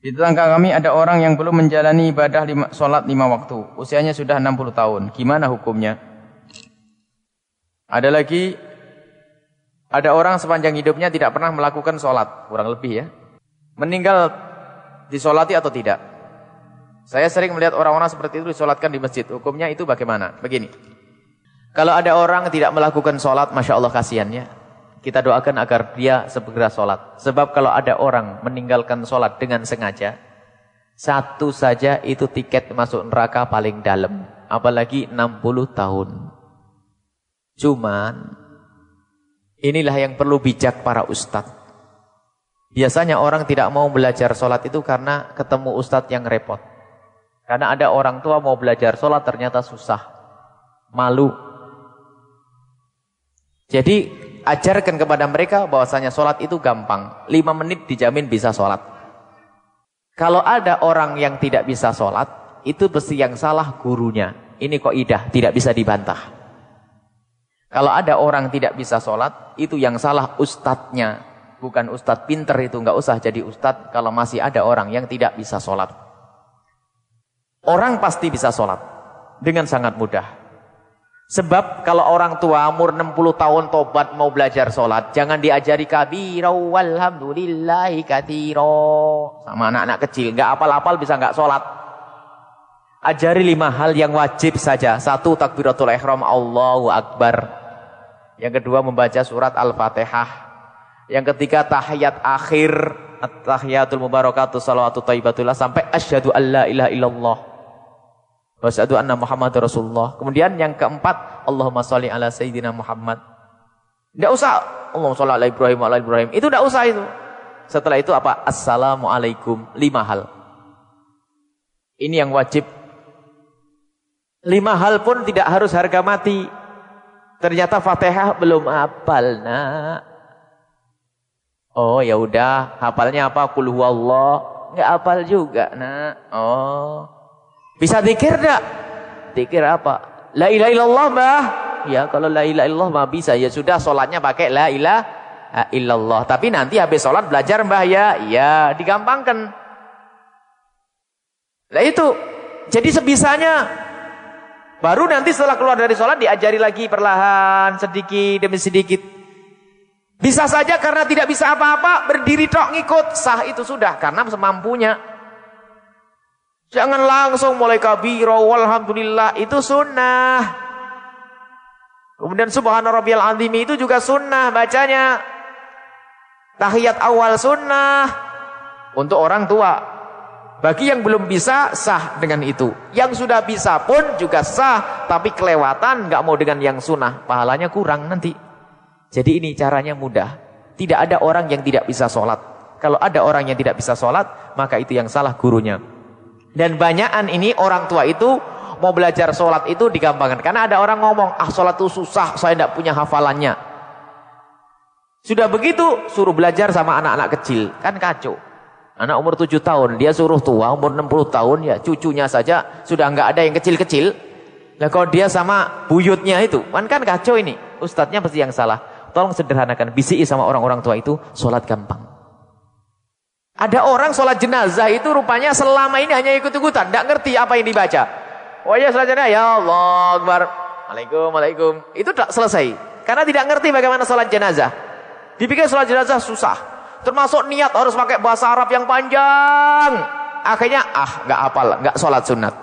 Di tetangga kami ada orang yang belum menjalani ibadah lima, sholat lima waktu. Usianya sudah 60 tahun. Gimana hukumnya? Ada lagi, ada orang sepanjang hidupnya tidak pernah melakukan sholat. Kurang lebih ya. Meninggal disolati atau tidak? Saya sering melihat orang-orang seperti itu disolatkan di masjid. Hukumnya itu bagaimana? Begini. Kalau ada orang tidak melakukan sholat, Masya Allah kasihannya. Kita doakan agar dia segera sholat. Sebab kalau ada orang meninggalkan sholat dengan sengaja, satu saja itu tiket masuk neraka paling dalam. Apalagi 60 tahun. Cuman, inilah yang perlu bijak para ustadz. Biasanya orang tidak mau belajar sholat itu karena ketemu ustadz yang repot. Karena ada orang tua mau belajar sholat ternyata susah. Malu. Jadi ajarkan kepada mereka bahwasanya sholat itu gampang. Lima menit dijamin bisa sholat. Kalau ada orang yang tidak bisa sholat, itu pasti yang salah gurunya. Ini kok idah, tidak bisa dibantah. Kalau ada orang tidak bisa sholat, itu yang salah ustadznya. Bukan ustadz pinter itu, nggak usah jadi ustadz kalau masih ada orang yang tidak bisa sholat. Orang pasti bisa sholat dengan sangat mudah. Sebab kalau orang tua umur 60 tahun tobat mau belajar sholat, jangan diajari kabiro walhamdulillahi katiro. Sama anak-anak kecil, nggak apal-apal bisa nggak sholat. Ajari lima hal yang wajib saja. Satu, takbiratul ihram, Allahu Akbar. Yang kedua, membaca surat Al-Fatihah. Yang ketiga, tahiyat akhir, tahiyatul mubarakatuh, salawatu taibatullah, sampai asyhadu an la ilaha illallah. Wasyhadu anna Muhammad Rasulullah. Kemudian yang keempat, Allahumma sholli ala sayyidina Muhammad. Tidak usah Allahumma sholli ala Ibrahim ala Ibrahim. Itu tidak usah itu. Setelah itu apa? Assalamualaikum. Lima hal. Ini yang wajib. Lima hal pun tidak harus harga mati. Ternyata Fatihah belum hafal, nak. Oh, ya udah, hafalnya apa? Qul huwallah. Enggak hafal juga, nak. Oh. Bisa dikir tak? Dikir apa? La ilaha illallah mbah. Ya kalau la ilaha illallah mah bisa. Ya sudah sholatnya pakai la ilaha illallah. Tapi nanti habis sholat belajar mbah ya. Ya digampangkan. Lah itu. Jadi sebisanya. Baru nanti setelah keluar dari sholat diajari lagi perlahan. Sedikit demi sedikit. Bisa saja karena tidak bisa apa-apa. Berdiri tok ngikut. Sah itu sudah. Karena semampunya. Jangan langsung mulai kabiro walhamdulillah itu sunnah. Kemudian subhana rabbiyal azim itu juga sunnah bacanya. Tahiyat awal sunnah untuk orang tua. Bagi yang belum bisa sah dengan itu. Yang sudah bisa pun juga sah, tapi kelewatan nggak mau dengan yang sunnah, pahalanya kurang nanti. Jadi ini caranya mudah. Tidak ada orang yang tidak bisa sholat. Kalau ada orang yang tidak bisa sholat, maka itu yang salah gurunya. Dan banyakan ini orang tua itu mau belajar sholat itu digampangkan. Karena ada orang ngomong, ah sholat itu susah, saya tidak punya hafalannya. Sudah begitu, suruh belajar sama anak-anak kecil. Kan kacau. Anak umur 7 tahun, dia suruh tua, umur 60 tahun, ya cucunya saja sudah nggak ada yang kecil-kecil. Nah kalau dia sama buyutnya itu, kan kan kacau ini. Ustadznya pasti yang salah. Tolong sederhanakan, bisi sama orang-orang tua itu, sholat gampang. Ada orang sholat jenazah itu rupanya selama ini hanya ikut-ikutan. Tidak ngerti apa yang dibaca. Oh ya sholat jenazah. Ya Allah Akbar. Waalaikum, waalaikum. Itu tak selesai. Karena tidak ngerti bagaimana sholat jenazah. Dipikir sholat jenazah susah. Termasuk niat harus pakai bahasa Arab yang panjang. Akhirnya ah nggak apal, nggak sholat sunat.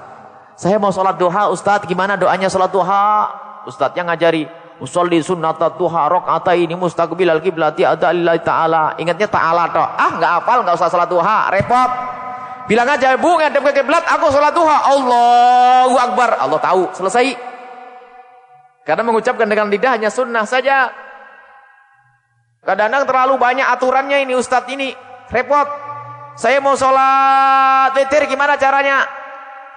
Saya mau sholat duha Ustadz, gimana doanya sholat duha? Ustadznya ngajari Usolli sunnatat duha ini mustaqbil al-qiblati ada lillahi ta'ala. Ingatnya ta'ala toh. Ah, enggak hafal, enggak usah salat duha, repot. Bilang aja, "Bu, ngadep ke kiblat, aku salat duha." Allahu akbar. Allah tahu, selesai. Karena mengucapkan dengan lidah hanya sunnah saja. Kadang-kadang terlalu banyak aturannya ini ustadz ini. Repot. Saya mau sholat witir gimana caranya?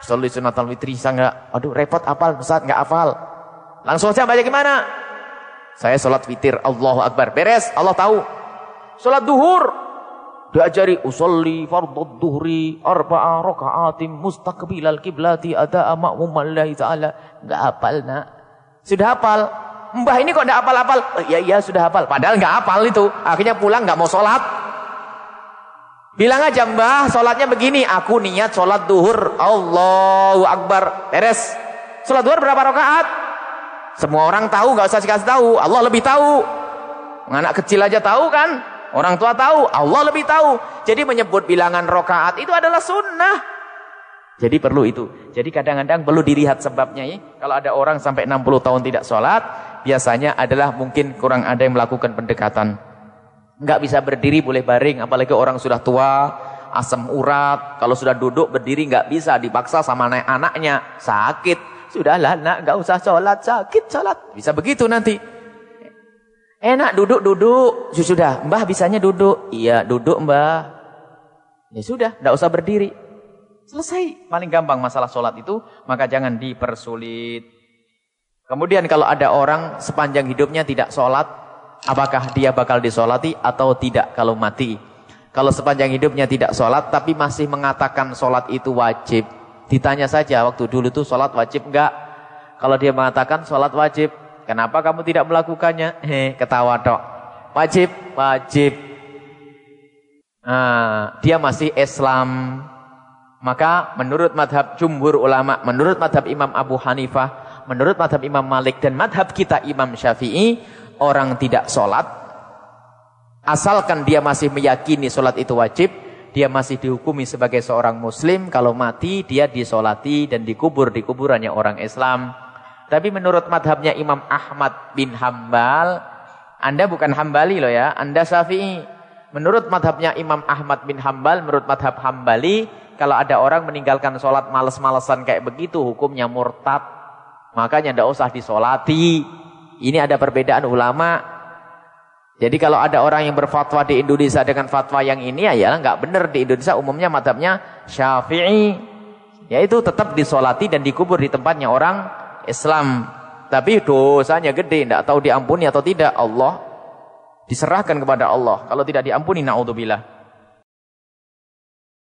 Sholli sunatal witri enggak. Aduh repot apal Ustaz enggak hafal. Langsung saja baca gimana? Saya sholat witir, Allahu Akbar. Beres, Allah tahu. Sholat duhur. Diajari usolli fardhu duhri arba'a raka'atim mustaqbilal kiblati ada ma'muman lillahi ta'ala. Enggak hafal, Nak. Sudah hafal. Mbah ini kok enggak hafal-hafal? Oh, iya iya sudah hafal. Padahal enggak hafal itu. Akhirnya pulang enggak mau sholat. Bilang aja mbah, sholatnya begini. Aku niat sholat duhur. Allahu Akbar. Beres. Sholat duhur berapa rakaat? Semua orang tahu, nggak usah dikasih tahu. Allah lebih tahu. Anak kecil aja tahu kan? Orang tua tahu, Allah lebih tahu. Jadi menyebut bilangan rakaat itu adalah sunnah. Jadi perlu itu. Jadi kadang-kadang perlu dilihat sebabnya ya. Kalau ada orang sampai 60 tahun tidak sholat, biasanya adalah mungkin kurang ada yang melakukan pendekatan. Enggak bisa berdiri boleh baring, apalagi orang sudah tua, asam urat. Kalau sudah duduk berdiri enggak bisa, dipaksa sama anak anaknya, sakit. Sudahlah nak, enggak usah sholat, sakit sholat. Bisa begitu nanti. Enak duduk-duduk. Sudah, mbah bisanya duduk. Iya duduk mbah. Ya sudah, enggak usah berdiri. Selesai. Paling gampang masalah sholat itu, maka jangan dipersulit. Kemudian kalau ada orang sepanjang hidupnya tidak sholat, apakah dia bakal disolati atau tidak kalau mati. Kalau sepanjang hidupnya tidak sholat tapi masih mengatakan sholat itu wajib. Ditanya saja waktu dulu tuh sholat wajib enggak? Kalau dia mengatakan sholat wajib, kenapa kamu tidak melakukannya? Heh, ketawa dok. Wajib, wajib. Nah, dia masih Islam. Maka menurut madhab jumhur ulama, menurut madhab Imam Abu Hanifah, menurut madhab Imam Malik dan madhab kita Imam Syafi'i, orang tidak sholat, asalkan dia masih meyakini sholat itu wajib, dia masih dihukumi sebagai seorang muslim, kalau mati dia disolati dan dikubur di kuburannya orang Islam. Tapi menurut madhabnya Imam Ahmad bin Hambal, Anda bukan Hambali loh ya, Anda Syafi'i. Menurut madhabnya Imam Ahmad bin Hambal, menurut madhab Hambali, kalau ada orang meninggalkan sholat males-malesan kayak begitu, hukumnya murtad. Makanya tidak usah disolati. Ini ada perbedaan ulama. Jadi kalau ada orang yang berfatwa di Indonesia dengan fatwa yang ini ya nggak benar di Indonesia umumnya madhabnya Syafi'i. Yaitu tetap disolati dan dikubur di tempatnya orang Islam. Tapi dosanya gede, tidak tahu diampuni atau tidak. Allah diserahkan kepada Allah. Kalau tidak diampuni, naudzubillah.